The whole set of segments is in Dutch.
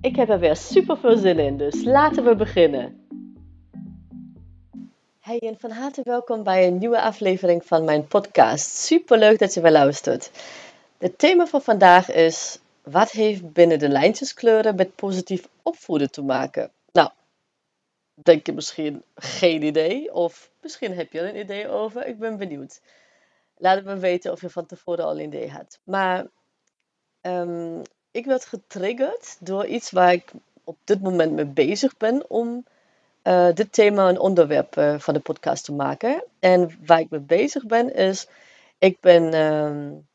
Ik heb er weer super veel zin in, dus laten we beginnen. Hey en van harte welkom bij een nieuwe aflevering van mijn podcast. Super leuk dat je weer luistert. Het thema van vandaag is: wat heeft binnen de lijntjeskleuren met positief opvoeden te maken? Nou, denk je misschien geen idee, of misschien heb je er een idee over. Ik ben benieuwd. Laat me weten of je van tevoren al een idee had. Maar um, ik werd getriggerd door iets waar ik op dit moment mee bezig ben om uh, dit thema een onderwerp uh, van de podcast te maken. En waar ik mee bezig ben is, ik ben um,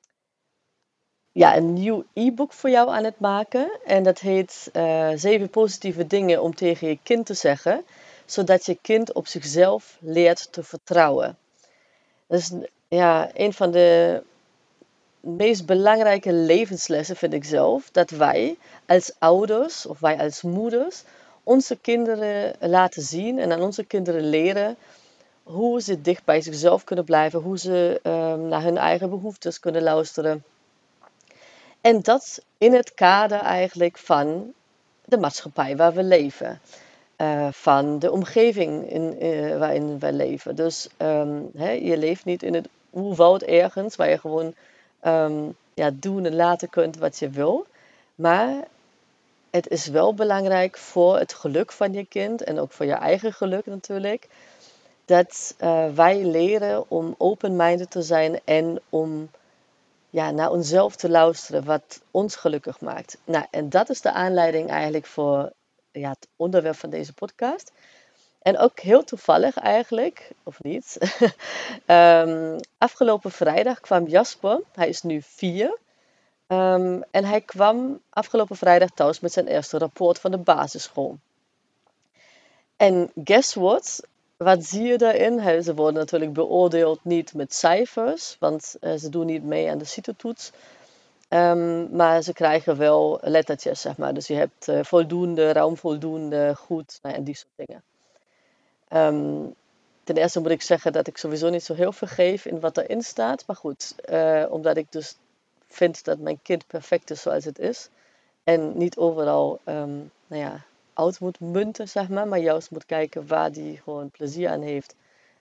ja, een nieuw e-book voor jou aan het maken. En dat heet uh, Zeven positieve dingen om tegen je kind te zeggen, zodat je kind op zichzelf leert te vertrouwen. Is ja, een van de meest belangrijke levenslessen vind ik zelf. Dat wij als ouders of wij als moeders onze kinderen laten zien en aan onze kinderen leren hoe ze dicht bij zichzelf kunnen blijven, hoe ze um, naar hun eigen behoeftes kunnen luisteren. En dat in het kader eigenlijk van de maatschappij waar we leven. Uh, van de omgeving in, uh, waarin we leven. Dus um, je leeft niet in het oerwoud ergens, waar je gewoon um, ja, doen en laten kunt wat je wil. Maar het is wel belangrijk voor het geluk van je kind en ook voor je eigen geluk natuurlijk. Dat uh, wij leren om open-minded te zijn en om ja, naar onszelf te luisteren wat ons gelukkig maakt. Nou, en dat is de aanleiding eigenlijk voor ja, het onderwerp van deze podcast. En ook heel toevallig eigenlijk, of niet. um, afgelopen vrijdag kwam Jasper, hij is nu vier. Um, en hij kwam afgelopen vrijdag thuis met zijn eerste rapport van de basisschool. En guess what? Wat zie je daarin? Ze worden natuurlijk beoordeeld niet met cijfers, want uh, ze doen niet mee aan de CITO-toets. Um, maar ze krijgen wel lettertjes, zeg maar. Dus je hebt uh, voldoende, ruim voldoende, goed, nou, en die soort dingen. Um, ten eerste moet ik zeggen dat ik sowieso niet zo heel veel geef in wat erin staat. Maar goed, uh, omdat ik dus vind dat mijn kind perfect is zoals het is. En niet overal um, nou ja, oud moet munten, zeg maar. Maar juist moet kijken waar die gewoon plezier aan heeft.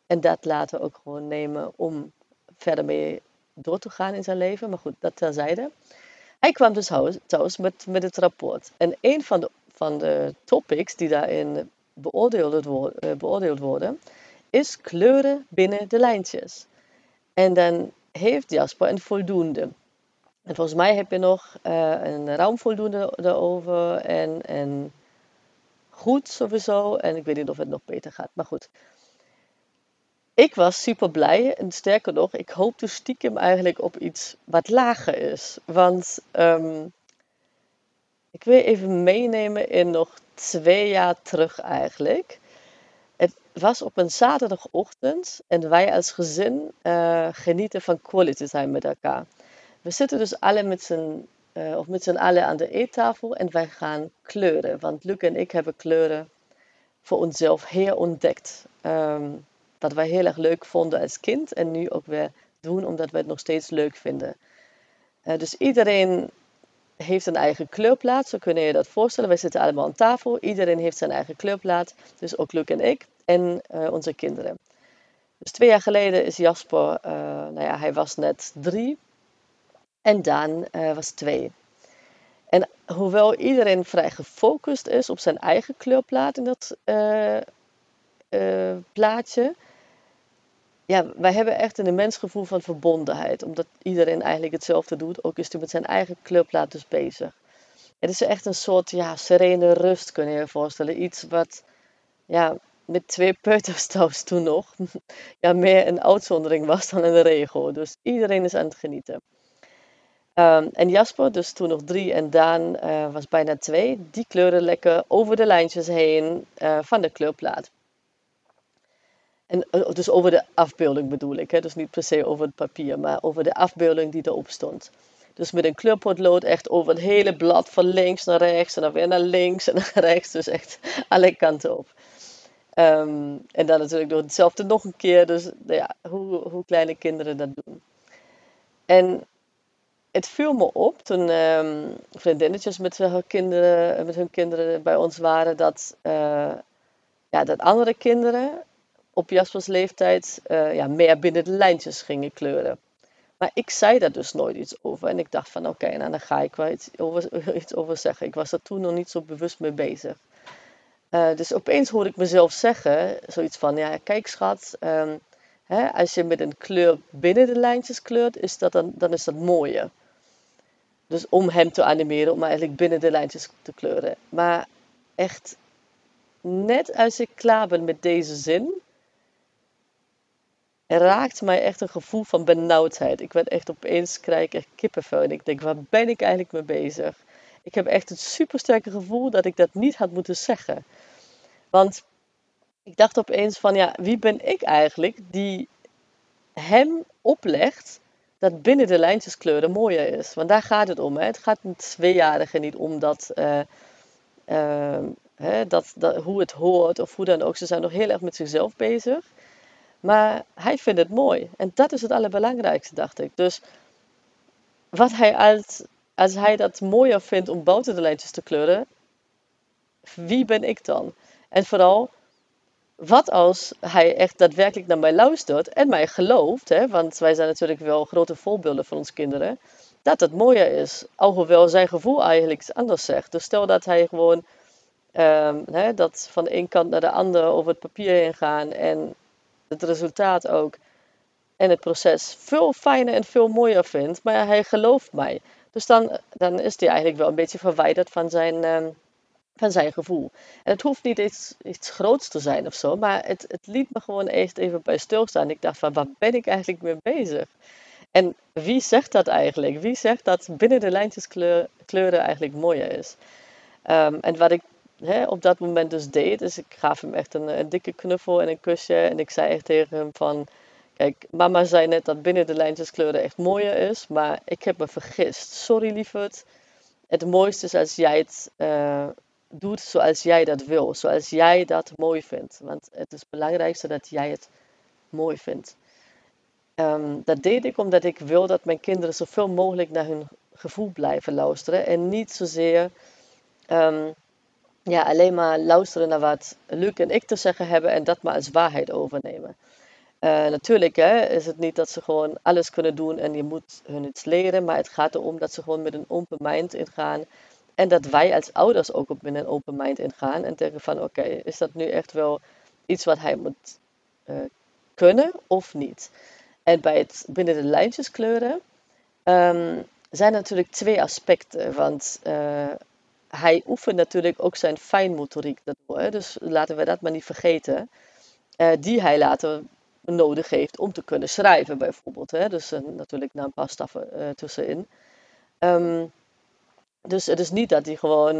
En dat laten ook gewoon nemen om verder mee door te gaan in zijn leven. Maar goed, dat terzijde. Hij kwam dus thuis met, met het rapport. En een van de, van de topics die daarin beoordeeld, worden, eh, beoordeeld worden, is kleuren binnen de lijntjes. En dan heeft Jasper een voldoende. En volgens mij heb je nog uh, een ruimvoldoende erover en, en goed sowieso. En ik weet niet of het nog beter gaat, maar goed. Ik was super blij en sterker nog, ik hoopte stiekem eigenlijk op iets wat lager is. Want um, ik wil even meenemen in nog twee jaar terug eigenlijk. Het was op een zaterdagochtend en wij als gezin uh, genieten van quality time met elkaar. We zitten dus alle met z'n, uh, of met z'n allen aan de eettafel en wij gaan kleuren. Want Luc en ik hebben kleuren voor onszelf herontdekt. Um, wat wij heel erg leuk vonden als kind en nu ook weer doen omdat we het nog steeds leuk vinden. Uh, dus iedereen heeft een eigen kleurplaat. Zo kun je je dat voorstellen. Wij zitten allemaal aan tafel. Iedereen heeft zijn eigen kleurplaat. Dus ook Luc en ik. En uh, onze kinderen. Dus twee jaar geleden is Jasper, uh, nou ja, hij was net drie. En Daan uh, was twee. En hoewel iedereen vrij gefocust is op zijn eigen kleurplaat in dat plaatje, ja, wij hebben echt een immens gevoel van verbondenheid. Omdat iedereen eigenlijk hetzelfde doet. Ook is hij met zijn eigen clublaat dus bezig. Het is echt een soort ja, serene rust, kun je je voorstellen. Iets wat ja, met twee peuters thuis toen nog ja, meer een uitzondering was dan een regel. Dus iedereen is aan het genieten. Ehm, en Jasper, dus toen nog drie en Daan uh, was bijna twee, die kleuren lekker over de lijntjes heen uh, van de kleurplaat. En, uh, dus over de afbeelding bedoel ik, hè? dus niet per se over het papier, maar over de afbeelding die erop stond. Dus met een kleurpotlood echt over het hele blad van links naar rechts en dan weer naar links en naar rechts. Dus echt alle kanten op. Um, en dan natuurlijk door hetzelfde nog een keer. Dus nou ja, hoe, hoe kleine kinderen dat doen. En het viel me op toen um, vriendinnetjes met hun, kinderen, met hun kinderen bij ons waren, dat, uh, ja, dat andere kinderen op Jaspers leeftijd uh, ja, meer binnen de lijntjes gingen kleuren. Maar ik zei daar dus nooit iets over. En ik dacht van oké, okay, nou dan ga ik wel iets over, iets over zeggen. Ik was er toen nog niet zo bewust mee bezig. Uh, dus opeens hoorde ik mezelf zeggen, zoiets van, ja, kijk schat, um, hè, als je met een kleur binnen de lijntjes kleurt, is dat dan, dan is dat mooier. Dus om hem te animeren, om eigenlijk binnen de lijntjes te kleuren. Maar echt, net als ik klaar ben met deze zin, raakt mij echt een gevoel van benauwdheid. Ik ben echt opeens, krijg ik echt kippenvel en ik denk, waar ben ik eigenlijk mee bezig? Ik heb echt het supersterke gevoel dat ik dat niet had moeten zeggen. Want ik dacht opeens van, ja, wie ben ik eigenlijk die hem oplegt dat binnen de lijntjes kleuren mooier is? Want daar gaat het om. Hè? Het gaat een tweejarige niet om dat, uh, hè, dat, dat, hoe het hoort of hoe dan ook. Ze zijn nog heel erg met zichzelf bezig. Maar hij vindt het mooi. En dat is het allerbelangrijkste, dacht ik. Dus wat hij als, als hij dat mooier vindt om buiten de lijntjes te kleuren, wie ben ik dan? En vooral, wat als hij echt daadwerkelijk naar mij luistert en mij gelooft, hè, want wij zijn natuurlijk wel grote voorbeelden voor onze kinderen, dat het mooier is. Alhoewel zijn gevoel eigenlijk anders zegt. Dus stel dat hij gewoon hè, dat van de een kant naar de andere over het papier heen gaan en het resultaat ook en het proces veel fijner en veel mooier vindt, maar hij gelooft mij. Dus dan, dan is hij eigenlijk wel een beetje verwijderd van zijn, um, van zijn gevoel. En het hoeft niet iets, iets groots te zijn of zo, maar het, het liet me gewoon echt even bij stilstaan. Ik dacht van, waar ben ik eigenlijk mee bezig? En wie zegt dat eigenlijk? Wie zegt dat binnen de lijntjes kleur, kleuren eigenlijk mooier is? Um, en wat ik hè, op dat moment dus deed, is ik gaf hem echt een, een dikke knuffel en een kusje. En ik zei echt tegen hem van, Kijk, mama zei net dat binnen de lijntjes kleuren echt mooier is, maar ik heb me vergist. Sorry lieverd. Het mooiste is als jij het uh, doet zoals jij dat wil, zoals jij dat mooi vindt. Want het is het belangrijkste dat jij het mooi vindt. Um, dat deed ik omdat ik wil dat mijn kinderen zoveel mogelijk naar hun gevoel blijven luisteren en niet zozeer um, ja, alleen maar luisteren naar wat Luc en ik te zeggen hebben en dat maar als waarheid overnemen. Uh, natuurlijk hè, is het niet dat ze gewoon alles kunnen doen en je moet hun iets leren, maar het gaat erom dat ze gewoon met een open mind ingaan. En dat wij als ouders ook op met een open mind ingaan en denken van oké, is dat nu echt wel iets wat hij moet uh, kunnen of niet? En bij het binnen de lijntjes kleuren um, zijn natuurlijk twee aspecten. Want uh, hij oefent natuurlijk ook zijn fijnmotoriek daardoor. Dus laten we dat maar niet vergeten. die hij later nodig heeft om te kunnen schrijven, bijvoorbeeld. Hè? Dus uh, natuurlijk na een paar stappen uh, tussenin. Um, dus het is niet dat hij gewoon,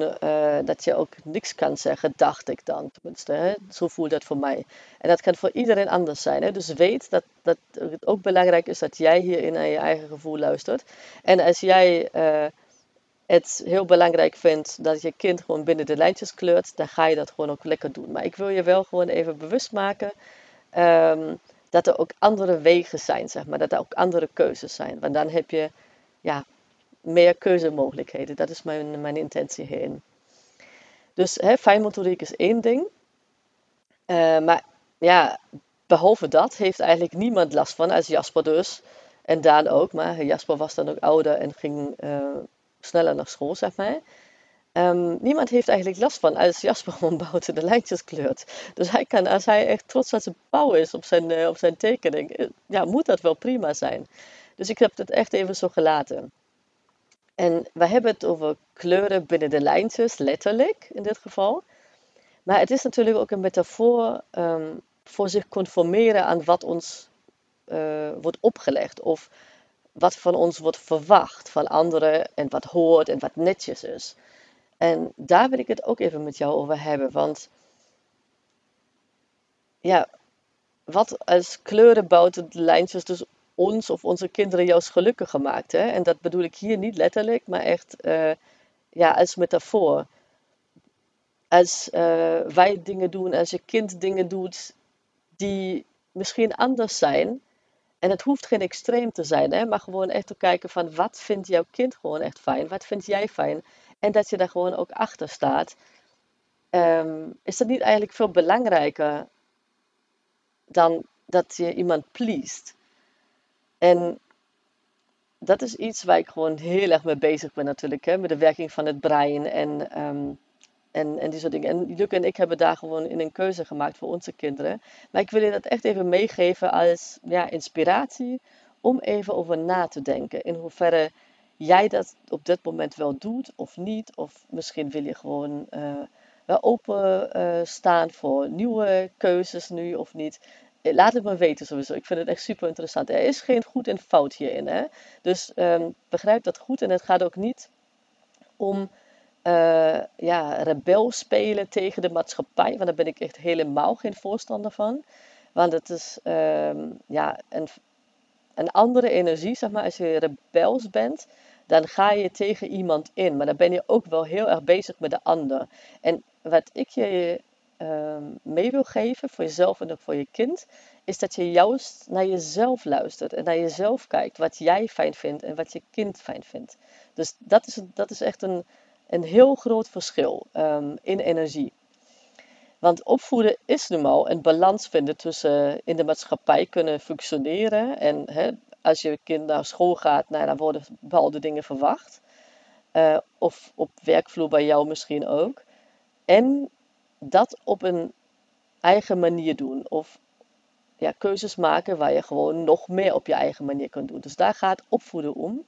dat je ook niks kan zeggen, dacht ik dan tenminste. Hè? Zo voelt dat voor mij. En dat kan voor iedereen anders zijn. Hè? Dus weet dat, dat het ook belangrijk is dat jij hierin naar je eigen gevoel luistert. En als jij het heel belangrijk vindt dat je kind gewoon binnen de lijntjes kleurt, dan ga je dat gewoon ook lekker doen. Maar ik wil je wel gewoon even bewust maken um, dat er ook andere wegen zijn, zeg maar. Dat er ook andere keuzes zijn. Want dan heb je ja, meer keuzemogelijkheden. Dat is mijn, mijn intentie hierin. Dus hè, fijnmotoriek is één ding. Uh, maar ja, behalve dat heeft eigenlijk niemand last van, als Jasper dus. En Daan ook, maar Jasper was dan ook ouder en ging uh, sneller naar school, zeg maar. Um, niemand heeft eigenlijk last van als Jasper gewoon buiten de lijntjes kleurt. Dus hij kan, als hij echt trots op zijn bouw is op zijn, uh, op zijn tekening, uh, ja, moet dat wel prima zijn. Dus ik heb het echt even zo gelaten. En we hebben het over kleuren binnen de lijntjes, letterlijk in dit geval. Maar het is natuurlijk ook een metafoor um, voor zich conformeren aan wat ons uh, wordt opgelegd. Of wat van ons wordt verwacht van anderen en wat hoort en wat netjes is. En daar wil ik het ook even met jou over hebben. Want ja, wat als kleuren de lijntjes dus ons of onze kinderen juist gelukkig gemaakt. Hè? En dat bedoel ik hier niet letterlijk, maar echt uh, ja, als metafoor. Als uh, wij dingen doen, als je kind dingen doet die misschien anders zijn. En het hoeft geen extreem te zijn, hè? maar gewoon echt te kijken van wat vindt jouw kind gewoon echt fijn? Wat vind jij fijn? En dat je daar gewoon ook achter staat. Um, is dat niet eigenlijk veel belangrijker dan dat je iemand pleest? En dat is iets waar ik gewoon heel erg mee bezig ben natuurlijk. Hè? Met de werking van het brein en, ehm, en, en die soort dingen. En Luc en ik hebben daar gewoon in een keuze gemaakt voor onze kinderen. Maar ik wil je dat echt even meegeven als ja, inspiratie om even over na te denken. In hoeverre jij dat op dit moment wel doet of niet. Of misschien wil je gewoon uh, wel open uh, staan voor nieuwe keuzes nu of niet. Eh, laat het me weten sowieso. Ik vind het echt super interessant. Er is geen goed en fout hierin. Hè? Dus um, begrijp dat goed. En het gaat ook niet om uh, ja, rebel spelen tegen de maatschappij. Want daar ben ik echt helemaal geen voorstander van. Want het is um, ja, een, een andere energie, zeg maar. Als je rebels bent, dan ga je tegen iemand in. Maar dan ben je ook wel heel erg bezig met de ander. En wat ik je Ehm, mee wil geven voor jezelf en ook voor je kind, is dat je juist naar jezelf luistert en naar jezelf kijkt. Wat jij fijn vindt en wat je kind fijn vindt. Dus dat is, dat is echt een, een heel groot verschil um, in energie. Want opvoeden is nu al een balans vinden tussen in de maatschappij kunnen functioneren. En als je kind naar school gaat, nou, dan worden bepaalde dingen verwacht. Uh, of op werkvloer bij jou misschien ook. En dat op een eigen manier doen. Of ja, keuzes maken waar je gewoon nog meer op je eigen manier kunt doen. Dus daar gaat opvoeden om.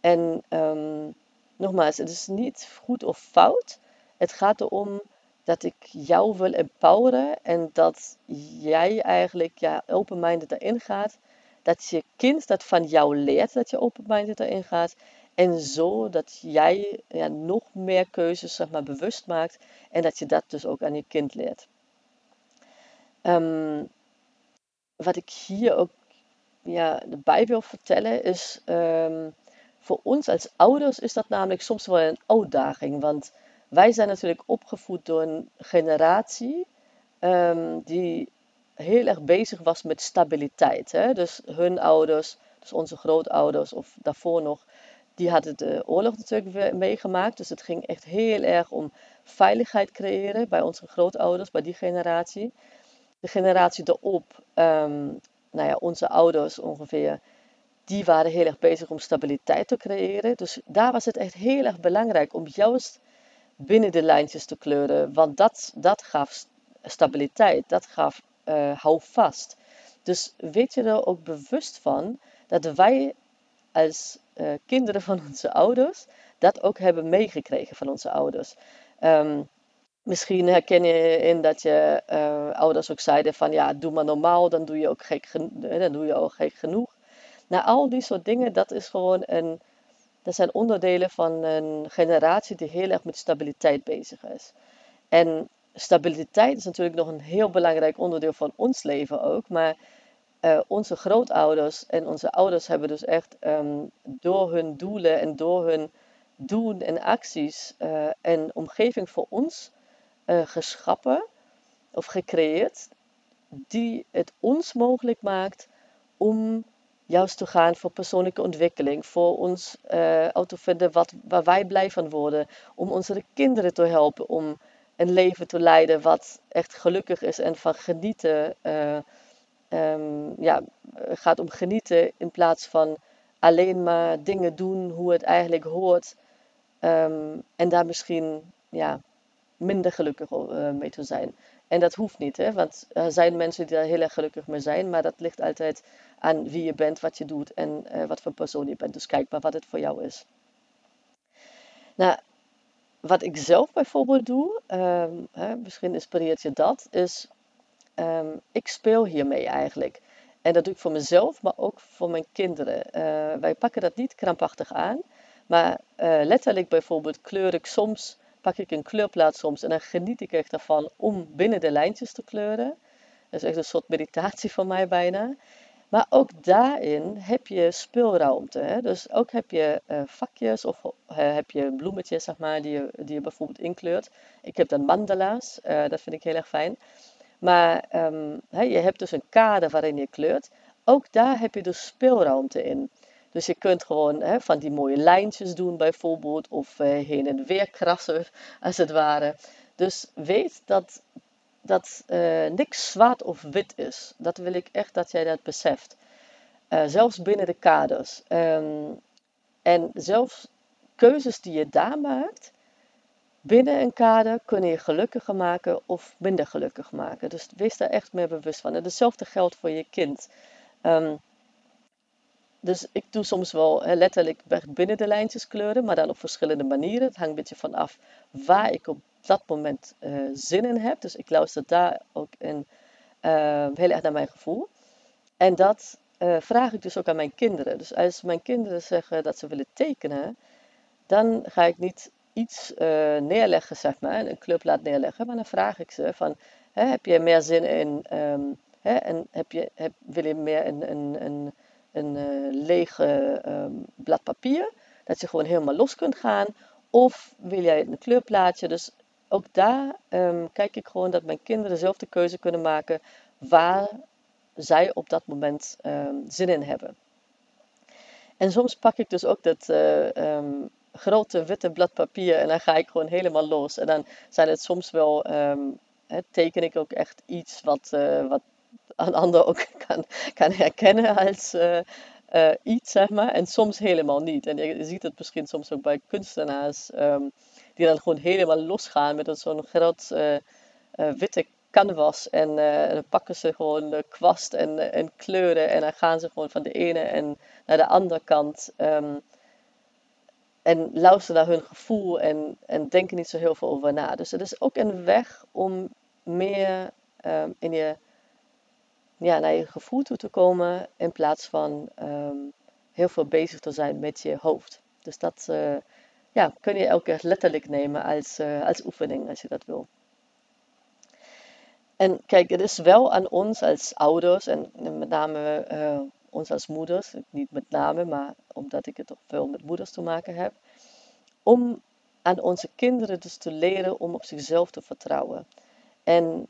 En um, nogmaals, het is niet goed of fout. Het gaat erom dat ik jou wil empoweren en dat jij eigenlijk ja, open-minded erin gaat. Dat je kind dat van jou leert dat je open-minded erin gaat. En zo dat jij ja, nog meer keuzes zeg maar, bewust maakt en dat je dat dus ook aan je kind leert. Um, wat ik hier ook ja, erbij wil vertellen is, um, voor ons als ouders is dat namelijk soms wel een uitdaging. Want wij zijn natuurlijk opgevoed door een generatie um, die heel erg bezig was met stabiliteit. Hè? Dus hun ouders, dus onze grootouders of daarvoor nog, die hadden de oorlog natuurlijk meegemaakt. Dus het ging echt heel erg om veiligheid creëren bij onze grootouders, bij die generatie. De generatie erop, um, nou ja, onze ouders ongeveer, die waren heel erg bezig om stabiliteit te creëren. Dus daar was het echt heel erg belangrijk om juist binnen de lijntjes te kleuren. Want dat, dat gaf stabiliteit, dat gaf uh, houvast. Dus weet je er ook bewust van dat wij als uh, kinderen van onze ouders dat ook hebben meegekregen van onze ouders. Um, misschien herken je in dat je uh, ouders ook zeiden van ja, doe maar normaal, dan doe je ook gek, dan doe je ook gek genoeg. Nou, al die soort dingen, dat is gewoon een, dat zijn onderdelen van een generatie die heel erg met stabiliteit bezig is. En stabiliteit is natuurlijk nog een heel belangrijk onderdeel van ons leven ook, maar uh, onze grootouders en onze ouders hebben dus echt um, door hun doelen en door hun doen en acties uh, een omgeving voor ons uh, geschapen of gecreëerd die het ons mogelijk maakt om juist te gaan voor persoonlijke ontwikkeling, voor ons uh, te vinden wat, waar wij blij van worden, om onze kinderen te helpen om een leven te leiden wat echt gelukkig is en van genieten uh, um, ja, gaat om genieten in plaats van alleen maar dingen doen hoe het eigenlijk hoort. Um, en daar misschien ja, minder gelukkig uh, mee te zijn. En dat hoeft niet, hè? want er zijn mensen die daar heel erg gelukkig mee zijn, maar dat ligt altijd aan wie je bent, wat je doet en uh, wat voor persoon je bent. Dus kijk maar wat het voor jou is. Nou, wat ik zelf bijvoorbeeld doe, um, hè, misschien inspireert je dat, is um, ik speel hiermee eigenlijk. En dat doe ik voor mezelf, maar ook voor mijn kinderen. wij pakken dat niet krampachtig aan. Maar letterlijk bijvoorbeeld kleur ik soms, pak ik een kleurplaat soms en dan geniet ik echt ervan om binnen de lijntjes te kleuren. Dat is echt een soort meditatie voor mij bijna. Maar ook daarin heb je speelruimte. Hè? Dus ook heb je uh, vakjes of uh, heb je bloemetjes, zeg maar, die je, die je bijvoorbeeld inkleurt. Ik heb dan mandala's, uh, dat vind ik heel erg fijn. Maar hè, je hebt dus een kader waarin je kleurt. Ook daar heb je dus speelruimte in. Dus je kunt gewoon hè, van die mooie lijntjes doen bijvoorbeeld, of heen en weer krassen als het ware. Dus weet dat dat uh, niks zwart of wit is. Dat wil ik echt dat jij dat beseft. Uh, zelfs binnen de kaders. Um, en zelfs keuzes die je daar maakt, binnen een kader kunnen je gelukkiger maken of minder gelukkig maken. Dus wees daar echt meer bewust van. En hetzelfde geldt voor je kind. Um, dus ik doe soms wel letterlijk binnen de lijntjes kleuren, maar dan op verschillende manieren. Het hangt een beetje van af waar ik op dat moment uh, zin in heb. Dus ik luister daar ook in, uh, heel erg naar mijn gevoel. En dat uh, vraag ik dus ook aan mijn kinderen. Dus als mijn kinderen zeggen dat ze willen tekenen, dan ga ik niet iets neerleggen, zeg maar, een club laat neerleggen. Maar dan vraag ik ze van, heb je meer zin in, um, hè, en heb je, heb, wil je meer een, een, een, een lege um, blad papier? Dat je gewoon helemaal los kunt gaan. Of wil jij een kleurplaatje? Dus ook daar um, kijk ik gewoon dat mijn kinderen zelf de keuze kunnen maken waar zij op dat moment um, zin in hebben. En soms pak ik dus ook dat um, grote witte blad papier en dan ga ik gewoon helemaal los. En dan zijn het soms wel, he, teken ik ook echt iets wat, uh, wat een ander ook kan, kan herkennen als uh, iets, zeg maar. En soms helemaal niet. En je ziet het misschien soms ook bij kunstenaars die dan gewoon helemaal losgaan met zo'n groot uh, witte canvas. En dan pakken ze gewoon de kwast en, en kleuren en dan gaan ze gewoon van de ene en naar de andere kant. Um, en luisteren naar hun gevoel en, en denken niet zo heel veel over na. Dus het is ook een weg om meer um, in je, ja, naar je gevoel toe te komen in plaats van um, heel veel bezig te zijn met je hoofd. Dus dat, uh, ja, kun je elke keer letterlijk nemen als, uh, als oefening als je dat wil. En kijk, het is wel aan ons als ouders en met name uh, ons als moeders, niet met name, maar omdat ik het toch veel met moeders te maken heb, om aan onze kinderen dus te leren om op zichzelf te vertrouwen. En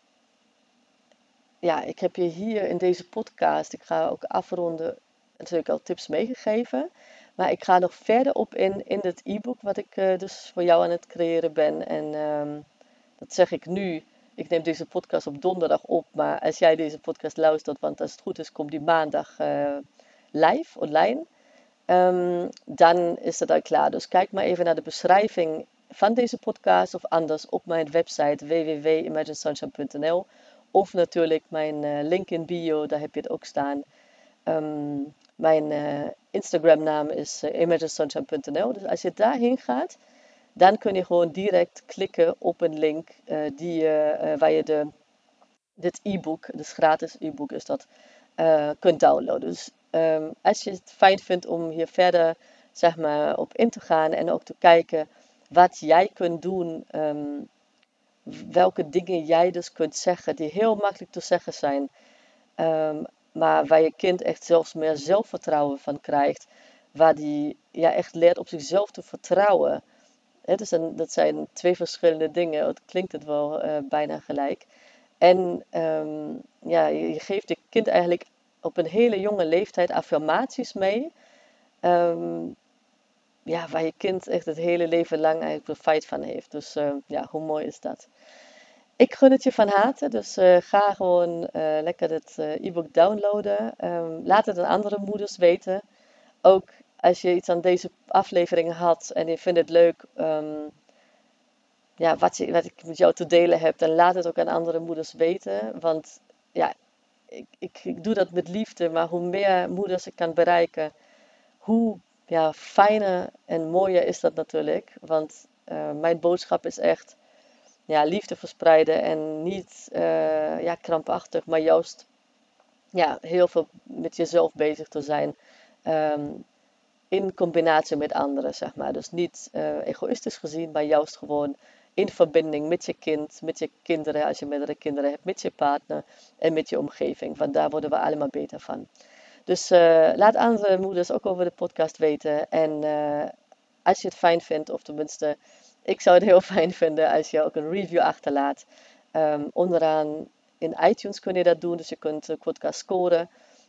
ja, ik heb je hier in deze podcast, ik ga ook afronden, natuurlijk al tips meegegeven. Maar ik ga nog verder op in, in het e-book wat ik uh, dus voor jou aan het creëren ben. En um, dat zeg ik nu. Ik neem deze podcast op donderdag op. Maar als jij deze podcast luistert, want als het goed is, komt die maandag uh, live, online. Um, dan is het al klaar. Dus kijk maar even naar de beschrijving van deze podcast. Of anders op mijn website www.imaginesunshine.nl. Of natuurlijk mijn uh, link in bio, daar heb je het ook staan. Um, mijn uh, Instagram naam is uh. Dus als je daarheen gaat, dan kun je gewoon direct klikken op een link die, waar je de, dit e-book, dus gratis e-book is dat, kunt downloaden. Dus um, als je het fijn vindt om hier verder zeg maar, op in te gaan en ook te kijken wat jij kunt doen, um, welke dingen jij dus kunt zeggen, die heel makkelijk te zeggen zijn. Um, maar waar je kind echt zelfs meer zelfvertrouwen van krijgt. Waar die ja, echt leert op zichzelf te vertrouwen. He, dus een, dat zijn twee verschillende dingen. Het klinkt het wel uh, bijna gelijk. En um, ja, je, geeft je kind eigenlijk op een hele jonge leeftijd affirmaties mee. Um, ja, waar je kind echt het hele leven lang eigenlijk profijt van heeft. Dus uh, ja, hoe mooi is dat? Ik gun het je van harte, dus uh, ga gewoon uh, lekker het e-book downloaden. Um, laat het aan andere moeders weten. Ook als je iets aan deze aflevering had en je vindt het leuk um, ja, wat, je, wat ik met jou te delen heb, dan laat het ook aan andere moeders weten. Want ja, ik, ik, ik doe dat met liefde, maar hoe meer moeders ik kan bereiken, hoe ja, fijner en mooier is dat natuurlijk. Want mijn boodschap is echt ja, liefde verspreiden en niet uh, ja, krampachtig, maar juist ja, heel veel met jezelf bezig te zijn. Ehm, in combinatie met anderen, zeg maar. Dus niet uh, egoïstisch gezien, maar juist gewoon in verbinding met je kind, met je kinderen, als je meerdere kinderen hebt, met je partner en met je omgeving. Want daar worden we allemaal beter van. Dus uh, laat andere moeders ook over de podcast weten. En uh, als je het fijn vindt, of tenminste, ik zou het heel fijn vinden als je ook een review achterlaat. Um, onderaan in iTunes kun je dat doen, dus je kunt de podcast scoren.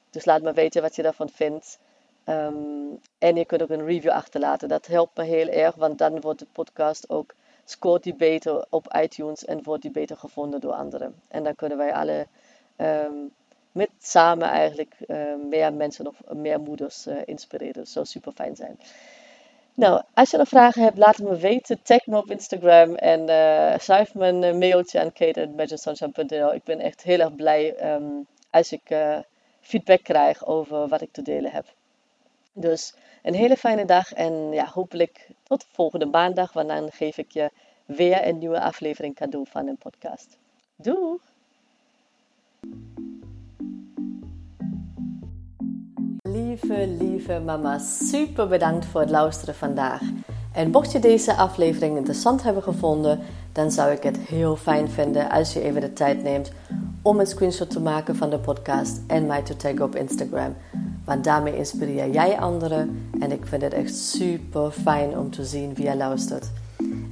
Dus laat me weten wat je daarvan vindt. Um, en je kunt ook een review achterlaten. Dat helpt me heel erg, want dan wordt de podcast ook, scoort die beter op iTunes en wordt die beter gevonden door anderen. En dan kunnen wij alle um, met samen eigenlijk uh, meer mensen of meer moeders uh, inspireren. Dat zou super fijn zijn. Nou, als je nog vragen hebt, laat het me weten. Tag me op Instagram en uh, schrijf me een mailtje aan kate.magicsunshine.nl. Ik ben echt heel erg blij um, als ik feedback krijg over wat ik te delen heb. Dus een hele fijne dag en ja, hopelijk tot volgende maandag, want geef ik je weer een nieuwe aflevering cadeau van een podcast. Doei! Lieve, lieve mama, super bedankt voor het luisteren vandaag. En mocht je deze aflevering interessant hebben gevonden, dan zou ik het heel fijn vinden als je even de tijd neemt om een screenshot te maken van de podcast en mij te taggen op Instagram. Want daarmee inspireer jij anderen en ik vind het echt super fijn om te zien wie je luistert.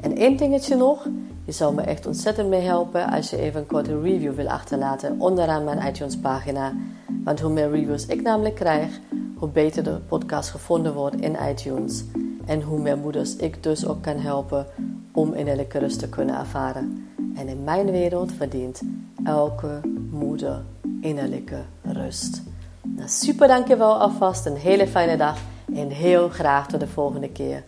En één dingetje nog, je zou me echt ontzettend mee helpen als je even een korte review wil achterlaten onderaan mijn iTunes pagina. Want hoe meer reviews ik namelijk krijg, hoe beter de podcast gevonden wordt in iTunes. En hoe meer moeders ik dus ook kan helpen om innerlijke rust te kunnen ervaren. En in mijn wereld verdient elke moeder innerlijke rust. Nou, super dankjewel alvast, een hele fijne dag en heel graag tot de volgende keer.